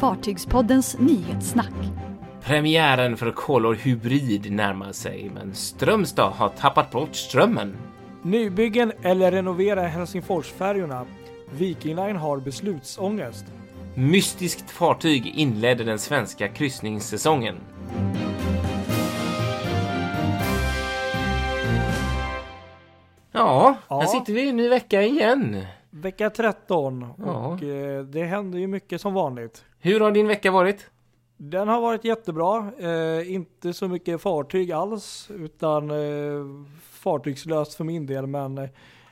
Fartygspoddens nyhetssnack. Premiären för Color Hybrid närmar sig, men Strömstad har tappat bort strömmen. Nybyggen eller renovera Helsingforsfärjorna. Viking Line har beslutsångest. Mystiskt fartyg inledde den svenska kryssningssäsongen. Ja, Ja. här sitter vi en ny vecka igen. Vecka 13 Ja. och eh, det händer ju mycket som vanligt. Hur har din vecka varit? Den har varit jättebra. Eh, inte så mycket fartyg alls utan eh, fartygslöst för min del. Men eh,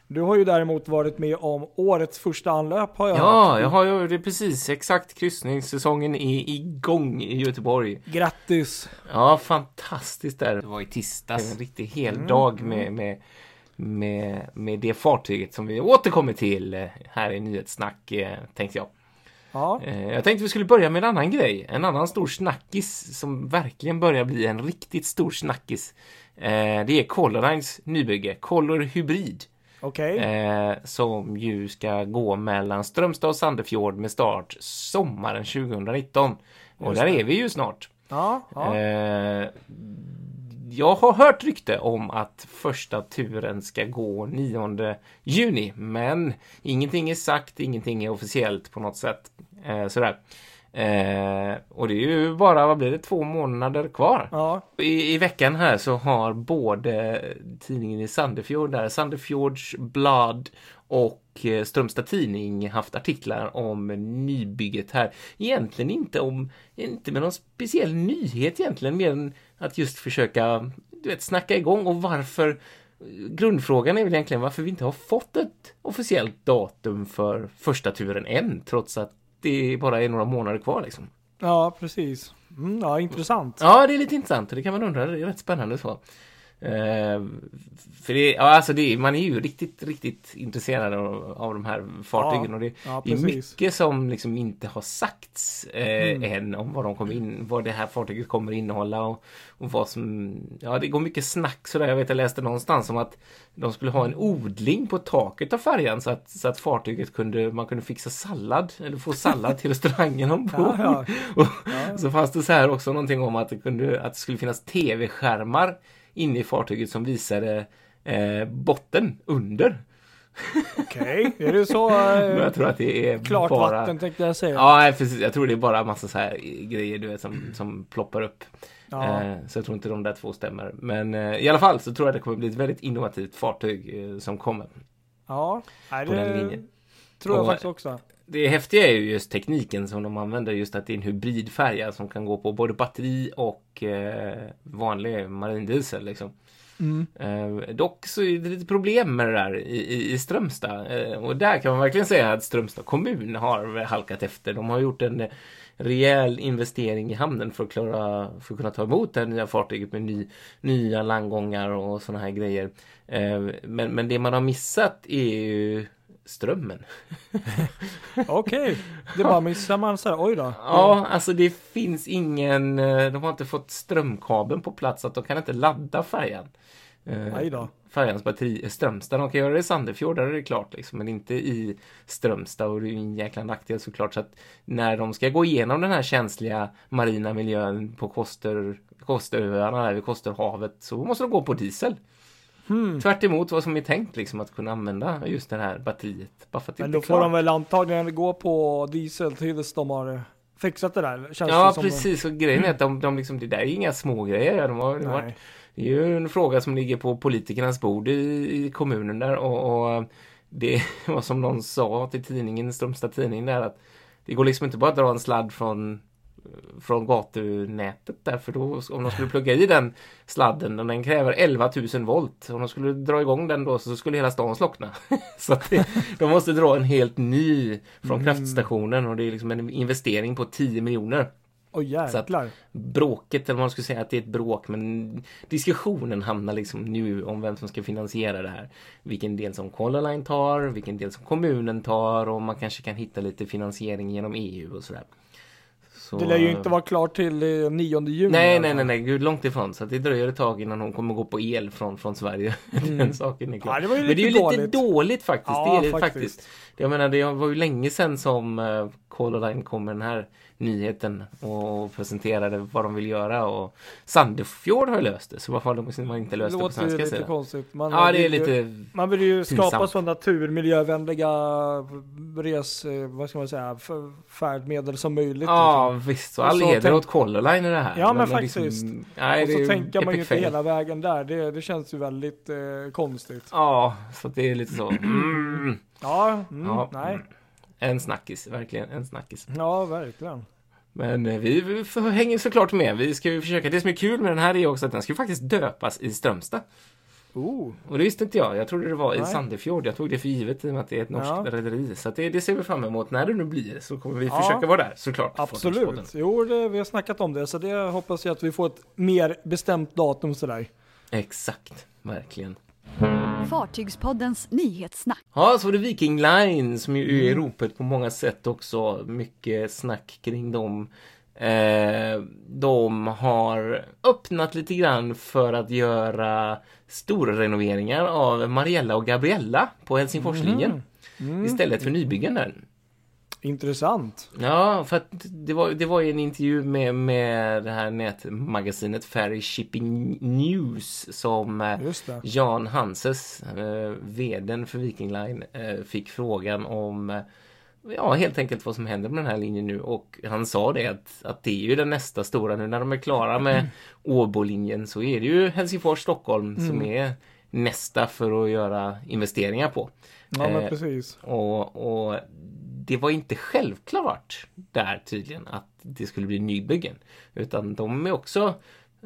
du har ju däremot varit med om årets första anlöp har jag Ja, hört. jag har ju det precis. Exakt, kryssningssäsongen är igång i Göteborg. Grattis! Ja, fantastiskt där. Det var i tisdags. En riktig hel dag med, med, med, med det fartyget som vi återkommer till eh, här i Nyhetssnack, eh, tänkte jag. Ja, Eh, Jag tänkte vi skulle börja med en annan grej. En annan stor snackis som verkligen börjar bli en riktigt stor snackis. Eh, Det är Color Lines nybygge, Color Hybrid. okej. Eh, som ju ska gå mellan Strömstad och Sandefjord med start sommaren 2019. Och där är vi ju snart. Ja, ja. Jag har hört rykte om att första turen ska gå 9 juni, men ingenting är sagt, ingenting är officiellt på något sätt. Eh, sådär. Eh, och det är ju bara, vad blir det, två månader kvar. ja. I, I veckan här så har både tidningen i Sandefjord, där Sandefjords Blad och eh, Strömstad Tidning haft artiklar om nybygget här. Egentligen inte om, inte med någon speciell nyhet egentligen, mer än att just försöka, du vet, snacka igång och varför Grundfrågan är väl egentligen varför vi inte har fått ett officiellt datum för första turen än, trots att det bara är några månader kvar liksom. ja precis. Mm, ja, intressant. Ja, det är lite intressant det kan man undra. Det är rätt spännande så. Eh, för det, ja, alltså det, man är ju riktigt, riktigt intresserad av, av de här fartygen Ja, och det, ja, det är mycket som liksom inte har sagts eh, Mm. än om vad de kommer in, vad det här fartyget kommer innehålla och, och vad som, ja det går mycket snack sådär. Jag vet jag läste någonstans om att de skulle ha en odling på taket av färjan så att, så att fartyget kunde, man kunde fixa sallad eller få sallad till restaurangen ombord. Ja, Och, Ja. så fanns det så här också någonting om att det, kunde, att det skulle finnas tv-skärmar inne i fartyget som visade eh, botten under. Okej, är det så Men eh, jag tror att det är klart bara... vatten tänkte jag säga? Ja, precis. Jag tror det är bara massa så här grejer du vet, som, som ploppar upp. Ja. Eh, så jag tror inte de där två stämmer. Men eh, i alla fall så tror jag det kommer bli ett väldigt innovativt fartyg som kommer. Ja, på den linjen. tror jag Och- faktiskt också. Det häftiga är ju just tekniken som de använder, just att det är en hybridfärja som kan gå på både batteri och eh, vanlig marindiesel. Liksom. Mm. Eh, dock så är det lite problem med det där i, i, i Strömstad. Eh, och där kan man verkligen säga att Strömstad kommun har halkat efter. De har gjort en eh, rejäl investering i hamnen för att, klara, för att kunna ta emot det här nya fartyget med ny, nya landgångar och sådana här grejer. Eh, men, men det man har missat är ju strömmen. Okej, det bara missar man så här, oj då. Ja, alltså det finns ingen, eh, de har inte fått strömkabeln på plats så att de kan inte ladda färjan. Eh, Aj då. Färjans batteri i Strömstad, de kan göra det i Sandefjord, där är det klart liksom, men inte i Strömstad och det är ju en jäkla nackdel såklart så att när de ska gå igenom den här känsliga marina miljön på Koster, Kosteröarna där vid Kosterhavet så måste de gå på diesel. Hmm. Tvärt emot vad som är tänkt liksom att kunna använda just det här batteriet. Bara för att Men då får klart. de väl antagligen gå på diesel tills de har eh, fixat det där. Känns Ja, det precis. Och grejen är att de, de liksom, det där är inga små grejer. De har, de har, det är ju en fråga som ligger på politikernas bord i, i kommunen där och, och det var som någon sa till tidningen, Strömstad Tidning där att det går liksom inte bara att dra en sladd från från gatunätet där för då om de skulle plugga i den sladden och den kräver 11 000 volt om de skulle dra igång den då så skulle hela stan slockna. så att det, de måste dra en helt ny från Mm. kraftstationen och det är liksom en investering på 10 miljoner. Oj jäklar. Bråket, eller man skulle säga att det är ett bråk, men diskussionen hamnar liksom nu om vem som ska finansiera det här. Vilken del som Color Line tar, vilken del som kommunen tar och man kanske kan hitta lite finansiering genom EU och sådär. Så, Det lär ju inte vara klart till eh, 9 juni. i Nej, nej, nej, nej, gud långt ifrån. Så det dröjer ett tag innan hon kommer gå på el från, från Sverige. Den saken är klar. Mm. Ja, det var ju Men det är ju lite lite dåligt. dåligt faktiskt. Ja, det är det faktiskt. faktiskt. Jag menar, det var ju länge sedan som uh, Call Line kom med den här nyheten och presenterade vad de vill göra och Sandefjord har löst det så varför har de inte löst det, det på svenska sidan? Det låter lite konstigt. Man ja, det är lite ju, Man vill ju skapa sådana turmiljövänliga res, eh, vad ska man säga, färdmedel som möjligt. Ja liksom. visst, så all heder åt Colorline i det här. Ja men, men faktiskt. Liksom, nej, och så tänker man ju inte hela vägen där. Det, det känns ju väldigt eh, konstigt. Ja, så det är lite så. Mm. Ja, mm, ja, nej. En snackis, verkligen en snackis. Ja, verkligen. Men eh, vi, hänger såklart med. Vi ska ju försöka. Det som är kul med den här är också att den ska faktiskt döpas i Strömstad. Oh. Och det visste inte jag. Jag trodde det var Nej. i Sandefjord. Jag tog det för givet i och med att det är ett norskt ja. rederi. Så det, det ser vi fram emot. När det nu blir så kommer vi ja. försöka vara där såklart. Absolut. Jo, det, vi har snackat om det. Så det hoppas jag att vi får ett mer bestämt datum sådär. Exakt, verkligen. Fartygspoddens nyhetssnack. Ja, så var det Viking Line som ju är mm. ropet på många sätt också. Mycket snack kring dem. Eh, de har öppnat lite grann för att göra stora renoveringar av Mariella och Gabriella på Helsingforslinjen. Mm. Mm. Istället för nybyggen där. Intressant. Ja, för att det var, det var en intervju med, med det här nätmagasinet Ferry Shipping News som eh, Jan Hanses, eh, vdn för Viking Line, eh, fick frågan om eh, ja, helt enkelt vad som händer med den här linjen nu och han sa det att, att det är ju den nästa stora nu när de är klara med Åbolinjen så är det ju Helsingfors-Stockholm mm. som är nästa för att göra investeringar på. Ja, men eh, precis. Och, och det var inte självklart där tydligen att det skulle bli nybyggen. Utan de är också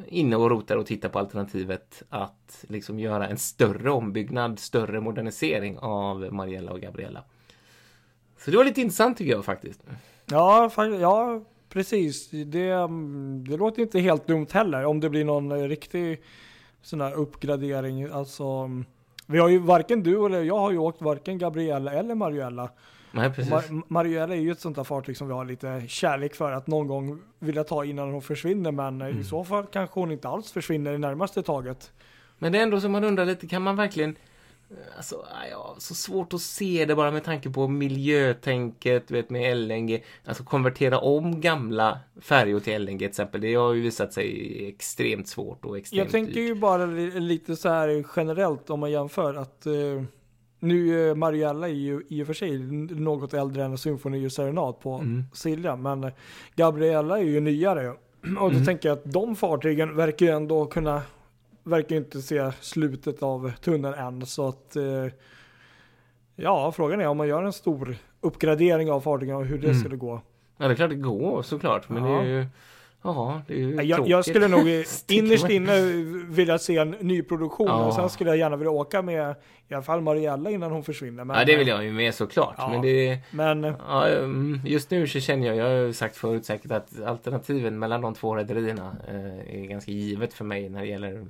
inne och rotar och tittar på alternativet att liksom göra en större ombyggnad, större modernisering av Mariella och Gabriella. Så det var lite intressant tycker jag faktiskt. Ja, ja precis. Det, det låter inte helt dumt heller om det blir någon riktig sån här uppgradering. Alltså, vi har ju varken du eller jag har ju åkt varken Gabriella eller Mariella. Nej. Mar Mariella är ju ett sånt där fartyg som vi har lite kärlek för att någon gång vilja ta innan hon försvinner. Men mm. i så fall kanske hon inte alls försvinner i närmaste taget. Men det är ändå som man undrar lite, kan man verkligen Alltså, ja, så svårt att se det bara med tanke på miljötänket, vet med LNG. Alltså konvertera om gamla färjor till LNG till exempel. Det har ju visat sig extremt svårt och extremt Jag tänker dyrt. ju bara lite så här generellt om man jämför att uh, nu uh, Mariella är ju i och för sig något äldre än Symfoni och Serenad på mm. Silja. Men Gabriella är ju nyare. Och då mm. tänker jag att de fartygen verkar ju ändå kunna verkar inte se slutet av tunneln än. Så att eh, ja, frågan är om man gör en stor uppgradering av fartygen och hur det mm. skulle gå. Ja, det är klart det går såklart, men ja. det är ju Ja, det är ju jag, jag skulle nog innerst inne vilja se en nyproduktion ja. och sen skulle jag gärna vilja åka med i alla fall Mariella innan hon försvinner. Men, ja, det vill jag ju med såklart. Ja, men, det, men ja, mm, just nu så känner jag, jag har ju sagt förut säkert att alternativen mellan de två rederierna eh, är ganska givet för mig när det gäller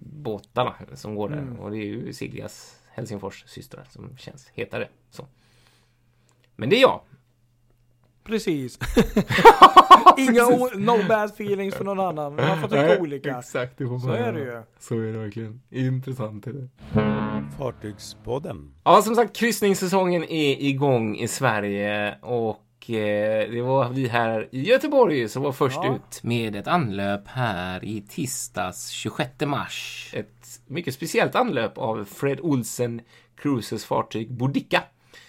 båtarna som går där. Mm. Och det är ju Siljas Helsingfors systrar som känns hetare. Så. Men det är jag. Precis. Inga no bad feelings för någon annan. Man får tycka olika. Exakt, det får Så är det ju. Så är det verkligen. Intressant är det. Fartygspodden. Ja, som sagt, kryssningssäsongen är igång i Sverige och Eh, det var vi här i Göteborg som var först ja. ut med ett anlöp här i tisdags 26 mars. Ett mycket speciellt anlöp av Fred Olsen Cruises fartyg Boudica.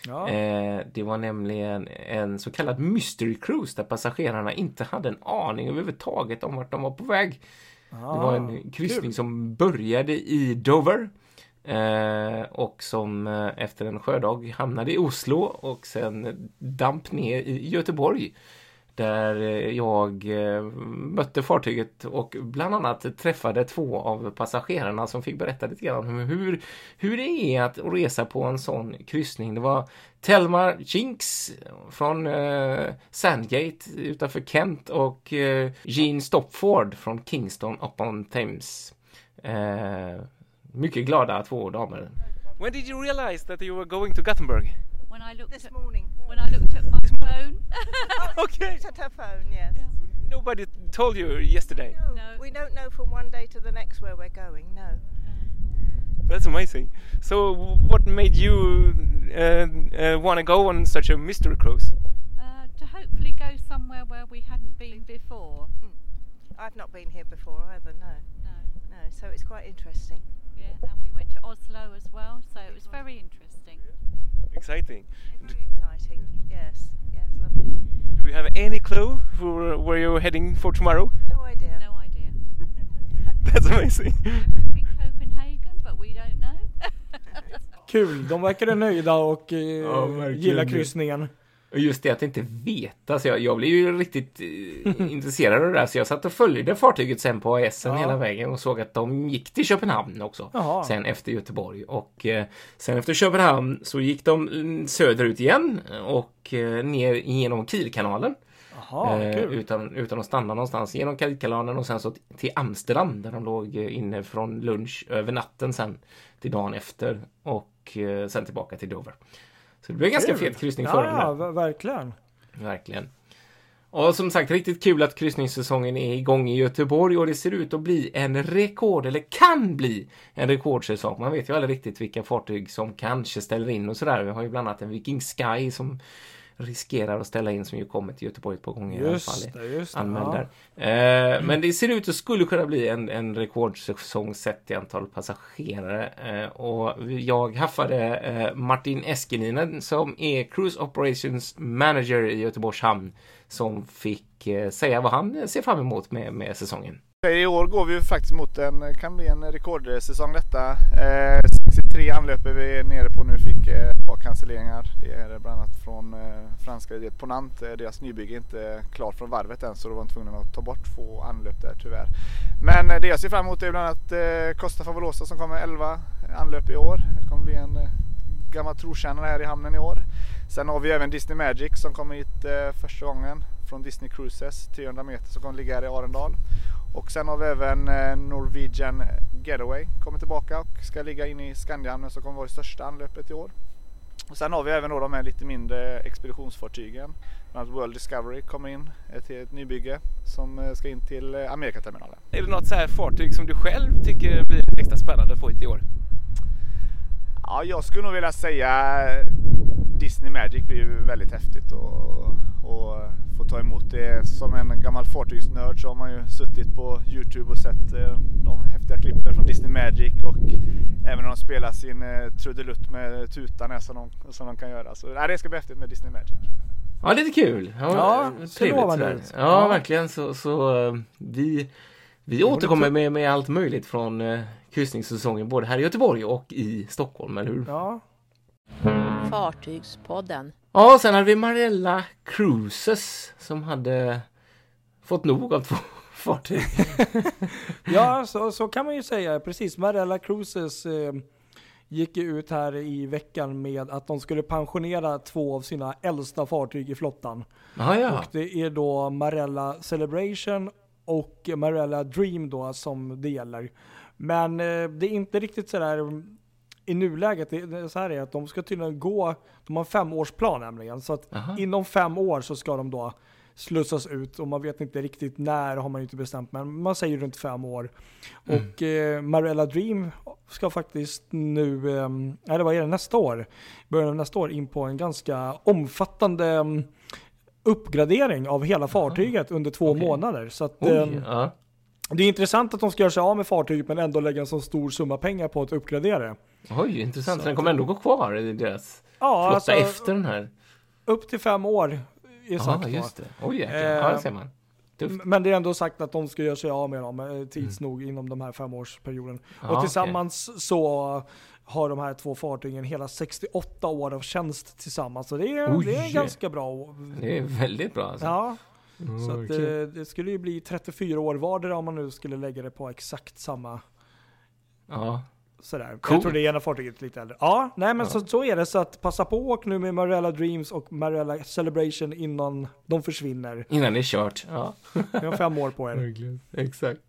Ja. Eh, det var nämligen en så kallad mystery cruise där passagerarna inte hade en aning överhuvudtaget om vart de var på väg. Ja, det var en kryssning kul. som började i Dover Eh, och som eh, efter en sjödag hamnade i Oslo och sen damp ner i Göteborg. Där eh, jag eh, mötte fartyget och bland annat träffade två av passagerarna som fick berätta lite grann om hur, hur det är att resa på en sån kryssning. Det var Telma Jinks från eh, Sandgate utanför Kent och eh, Jean Stopford från Kingston upon Thames. Eh, mycket glada två damer. When did you realize that you were going to Gothenburg? When I looked this at, morning. When I looked at my phone. okay. Looked at her phone, yes. Yeah. Nobody told you yesterday. No, no, we don't know from one day to the next where we're going. No. That's amazing. So, what made you uh, uh, want to go on such a mystery cruise? Uh, to hopefully go somewhere where we hadn't been before. I've not been here before either, no. No. No, so it's quite interesting. Yeah, and we went to Oslo as well, so it was very interesting. Exciting. Very exciting. Yes, yes, lovely. Do you have any clue for where you're heading for tomorrow? No idea. No idea. That's amazing. We're hoping Copenhagen, but we don't know. Kul, de verkade nöjda och eh, Ja, verkligen. gillar kryssningen. Och just det att inte veta, så jag, jag blev ju riktigt eh, intresserad av det där, så jag satt och följde fartyget sen på AS Ja. hela vägen och såg att de gick till Köpenhamn också. Jaha. Sen efter Göteborg. Och eh, sen efter Köpenhamn så gick de mm, söderut igen och eh, ner genom Kielkanalen. Jaha, Eh, utan, utan att stanna någonstans genom Kielkanalen och sen så till Amsterdam där de låg eh, inne från lunch över natten sen till dagen efter och sen tillbaka till Dover. Så det blev en ganska fet kryssning för dem Ja, verkligen. Verkligen. Och som sagt, riktigt kul att kryssningssäsongen är igång i Göteborg och det ser ut att bli en rekord, eller kan bli en rekordsäsong. Man vet ju aldrig riktigt vilka fartyg som kanske ställer in och sådär. Vi har ju bland annat en Viking Sky som riskerar att ställa in som ju kommer till Göteborg ett par gånger i alla fall. Just det, just det. Anmäld Ja. Eh, men det ser ut att skulle kunna bli en, en rekordsäsong sett i antal passagerare. Eh, och jag haffade eh, Martin Eskelinen som är Cruise Operations Manager i Göteborgs hamn som fick eh, säga vad han ser fram emot med, med säsongen. I år går vi ju faktiskt mot en, kan bli en rekordsäsong detta. Eh, tre anlöper vi är nere på nu, fick eh, ett par cancelleringar. Det är bland annat från eh, franska rederiet Ponant. Eh, deras nybygge är inte klart från varvet än så då var de tvungna att ta bort två anlöp där tyvärr. Men eh, det jag ser fram emot är bland annat eh, Costa Favolosa som kommer 11 eh, anlöp i år. Det kommer bli en eh, gammal trotjänare här i hamnen i år. Sen har vi även Disney Magic som kommer hit eh, första gången från Disney Cruises 300 meter som kommer ligga här i Arendal. Och sen har vi även eh, Norwegian Getaway kommer tillbaka och ska ligga inne i Skandiahamnen som kommer vara det största anlöpet i år. Och sen har vi även då de här lite mindre expeditionsfartygen. Bland annat World Discovery kommer in till ett nybygge som eh, ska in till eh, Amerikaterminalen. Är det något så här fartyg som du själv tycker blir extra spännande att få hit i år? Ja, jag skulle nog vilja säga Disney Magic blir ju väldigt häftigt och, och ta emot det. Som en gammal fartygsnörd så har man ju suttit på Youtube och sett eh, de häftiga klippen från Disney Magic och även när de spelar sin eh, trudelutt med tutan som de, som de kan göra. Så nej, det ska bli häftigt med Disney Magic. Ja, lite kul. Ja, ser trevligt sådär. Ja, Ja. verkligen. Så, så eh, vi, vi återkommer med, med allt möjligt från kryssningssäsongen både här i Göteborg och i Stockholm, eller hur? Ja, Fartygspodden. Ja, sen hade vi Marella Cruises som hade fått nog av två fartyg. ja så, så kan man ju säga. Precis, Marella Cruises eh, gick ju ut här i veckan med att de skulle pensionera två av sina äldsta fartyg i flottan. Ja, ja. Och det är då Marella Celebration och Marella Dream då som det gäller. Men eh, det är inte riktigt sådär i nuläget, det, det är så här är att de ska tydligen gå, de har en femårsplan nämligen, så att Aha. inom fem år så ska de då slussas ut och man vet inte riktigt när har man ju inte bestämt men man säger runt fem år. Mm. Och eh, Marella Dream ska faktiskt nu, eh, eller vad är det, nästa år, början av nästa år in på en ganska omfattande mm, uppgradering av hela fartyget under två Okej. månader. Så att, Oj, ehm, ja. Det är intressant att de ska göra sig av med fartyget men ändå lägga en så stor summa pengar på att uppgradera det. Oj, intressant. Så den kommer ändå gå kvar i deras Ja, flotta alltså, efter den här? upp till fem år är Ja, sagt va? just det. Oj, jäklar. Ja, Eh, det ser man. Tufft. Men det är ändå sagt att de ska göra sig av med dem eh, tids nog inom de här femårsperioden. Mm. Ja, och okej. tillsammans så har de här två fartygen hela 68 år av tjänst tillsammans. Så det är, Oj. det är ganska bra. Det är väldigt bra alltså. Ja, så att, Okej. eh, det skulle ju bli 34 år vardera om man nu skulle lägga det på exakt samma Ja. sådär. Coolt. Jag tror det ena fartyget är lite äldre. Ja, nej men Så, så är det. Så att passa på och åk nu med Marella Dreams och Marella Celebration innan de försvinner. Innan det är kört. Ja. Ni har fem år på er. Verkligen. Exakt.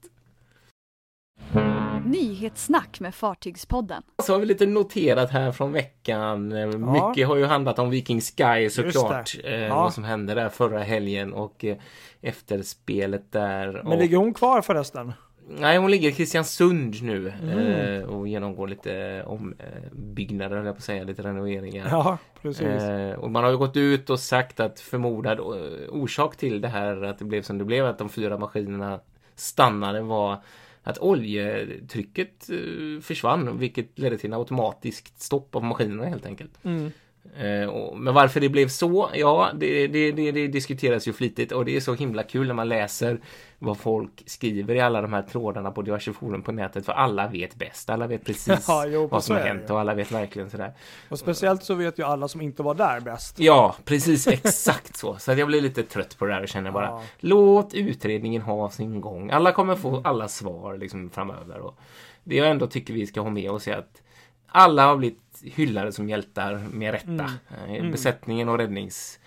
Nyhetssnack med Fartygspodden. Så har vi lite noterat här från veckan. Eh, Mycket har ju handlat om Viking Sky såklart. Eh, Ja. Vad som hände där förra helgen och eh, efterspelet där. Men och, ligger hon kvar förresten? Nej, hon ligger i Kristiansund nu Mm. och genomgår lite ombyggnader, jag på att säga, lite renoveringar. Ja, precis. Och man har ju gått ut och sagt att förmodad orsak till det här att det blev som det blev, att de fyra maskinerna stannade var att oljetrycket eh, försvann, vilket ledde till en automatiskt stopp av maskinerna helt enkelt. Mm. Eh, men varför det blev så, ja, det, det, det, det diskuteras ju flitigt och det är så himla kul när man läser vad folk skriver i alla de här trådarna på diverse forum på nätet, för alla vet bäst, alla vet precis Ja, jo, vad som har hänt och alla vet verkligen sådär. Och speciellt så vet ju alla som inte var där bäst. Ja, precis exakt så. Så att jag blir lite trött på det här och känner bara Ja. låt utredningen ha sin gång. Alla kommer få alla svar liksom framöver. Och det jag ändå tycker vi ska ha med oss är att alla har blivit hyllade som hjältar med rätta. Mm. Eh, Mm. Besättningen och räddnings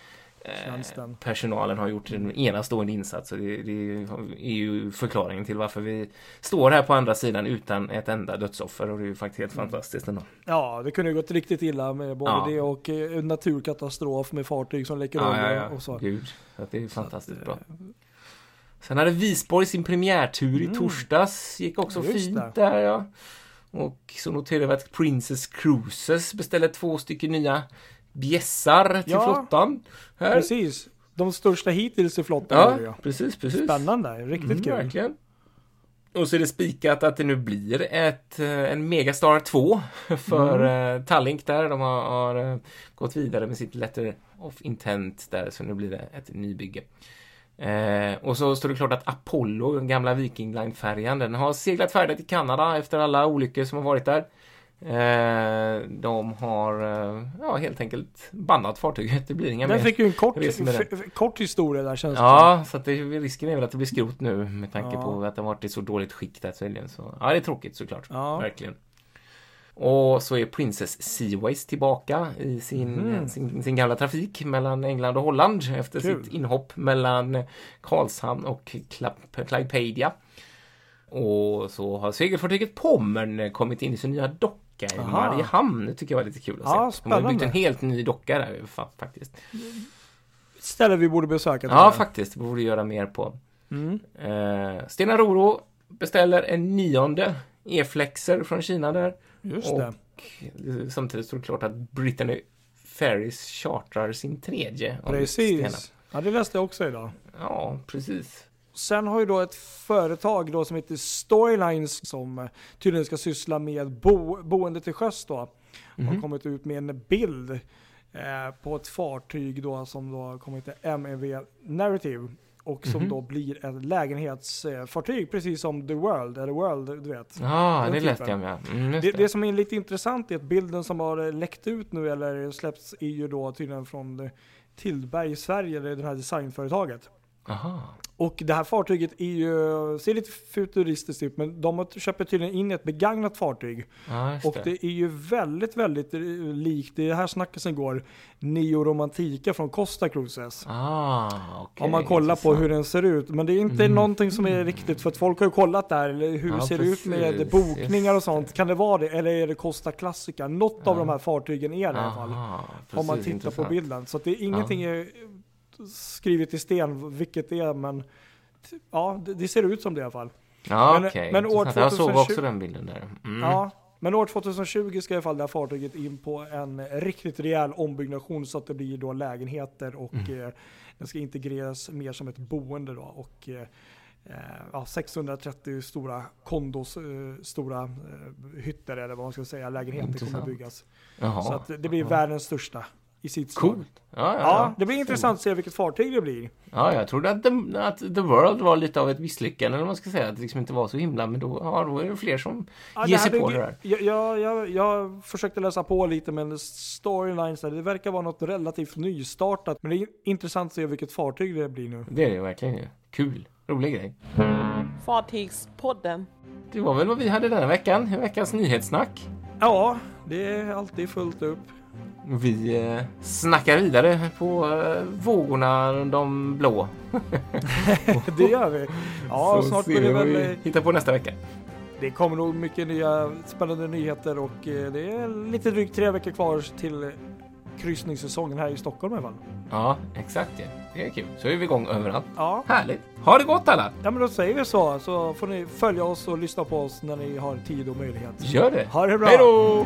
eh, Tjänsten. personalen har gjort en enastående insats och det, det är ju förklaringen till varför vi står här på andra sidan utan ett enda dödsoffer och det är ju faktiskt helt Mm. fantastiskt ändå. Ja, det kunde ju gått riktigt illa med både Ja. det och eh, naturkatastrof med fartyg som läcker olja och så. Gud, så att det är fantastiskt eh, bra. Sen hade Visborg sin premiärtur i Mm. torsdags. Gick också Just fint det. där ja. Och så noterade vi att Princess Cruises beställde två stycken nya bjässar till Ja. flottan. Här. Precis. De största hittills i flottan. Ja, det ju. precis, precis. Spännande, riktigt Mm, kul. Verkligen. Och så är det spikat att det nu blir ett, eh, en Megastar 2 för Mm. eh, Tallink där. De har, har eh, gått vidare med sitt letter of intent där, så nu blir det ett nybygge. Eh, och så står det klart att Apollo, den gamla Viking Line-färjan, den har seglat färdigt i Kanada efter alla olyckor som har varit där. Eh, de har eh, ja, helt enkelt bannat fartyget. Det blir inga Den mer. fick ju en kort, kort historia där känns det Ja, så att det, risken är väl att det blir skrot nu med tanke Ja. på att det har varit i så dåligt skick där tydligen. Så, ja, det är tråkigt såklart. Ja. Verkligen. Och så är Princess Seaways tillbaka i sin, Mhm. sin, sin gamla trafik mellan England och Holland efter Kul. sitt inhopp mellan Karlshamn och Clypedia. Och så har segelfartyget Pommern kommit in i sin nya docka i Aha. Mariehamn. Det tycker jag var lite kul att Ja, se. De har byggt en helt ny docka där fa- faktiskt. Ställe vi borde besöka. Ja, faktiskt. Det borde göra mer på. Mm. Eh, Stena Roro beställer en nionde E-flexer från Kina där. Just och det. samtidigt står det klart att Brittany Ferries chartrar sin tredje. Precis. Ja, det läste jag också idag. Ja, precis. Sen har ju då ett företag då som heter Storylines som tydligen ska syssla med bo, boende till sjöss då. Har Mhm. kommit ut med en bild eh, på ett fartyg då som då kommit till MEV Narrative. Och som Mhm. då blir ett lägenhetsfartyg precis som The World, eller World du vet. Ja, Den det läste jag med. Mm, Det, det. det som är lite intressant är att bilden som har läckt ut nu eller släppts är ju då tydligen från Tillberg i Sverige, det är det här designföretaget. Aha. Och det här fartyget är ju, ser lite futuristiskt ut, men de köper tydligen in ett begagnat fartyg. Ja, just Och det. det är ju väldigt, väldigt eh, likt, det här snacket som går, Neo från Costa Cruises. Ah, okej. Om man kollar på hur den ser ut. Men det är inte Mm. någonting som är riktigt, för att folk har ju kollat där, hur Ja, ser det ut med precis. bokningar och sånt. Kan det vara det? Eller är det Costa Classica? Något av Ja. de här fartygen är det i alla fall. Aha, Om man precis, tittar intressant. på bilden. Så det är ingenting är skrivet i sten vilket det är, men ja, det, det ser ut som det i alla fall. Ja, Men- okej. men år intressant. Jag såg 2020 också den bilden där. Mm. Ja, men år 2020 ska i alla fall det här fartyget in på en riktigt rejäl ombyggnation så att det blir då lägenheter och Mm. eh, den ska integreras mer som ett boende då. Och, eh, eh, ja, 630 stora kondos, eh, stora eh, hytter eller vad man ska säga, lägenheter kommer Intressant. att byggas. Jaha. Så att det blir Jaha. världens största i sitt slag. Coolt. Ja, ja, Ja, det blir intressant att se vilket fartyg det blir. Ja, jag trodde att the, att the World var lite av ett misslyckande, eller man ska säga. Att det liksom inte var så himla, men då, ja, då är det fler som Ja, ger sig här på det där. Jag, jag, jag, jag försökte läsa på lite men storylines där, det verkar vara något relativt nystartat. Men det är intressant att se vilket fartyg det blir nu. Det är det verkligen. Kul. Rolig grej. Fartygspodden. Det var väl vad vi hade denna veckan. Veckans nyhetssnack. Ja, det är alltid fullt upp. Vi eh, snackar vidare på eh, vågorna, de blå. det gör vi. Ja, Så snart blir det väl... eh, hittar på nästa vecka. Det kommer nog mycket nya spännande nyheter och det är lite drygt tre veckor kvar till kryssningssäsongen här i Stockholm även. Ja, exakt ja. Det är kul. Så är vi igång överallt. Ja, Härligt. Ha det gott alla! ja men då säger vi så. Så får ni följa oss och lyssna på oss när ni har tid och möjlighet. Gör det! Ha det bra! Hej då!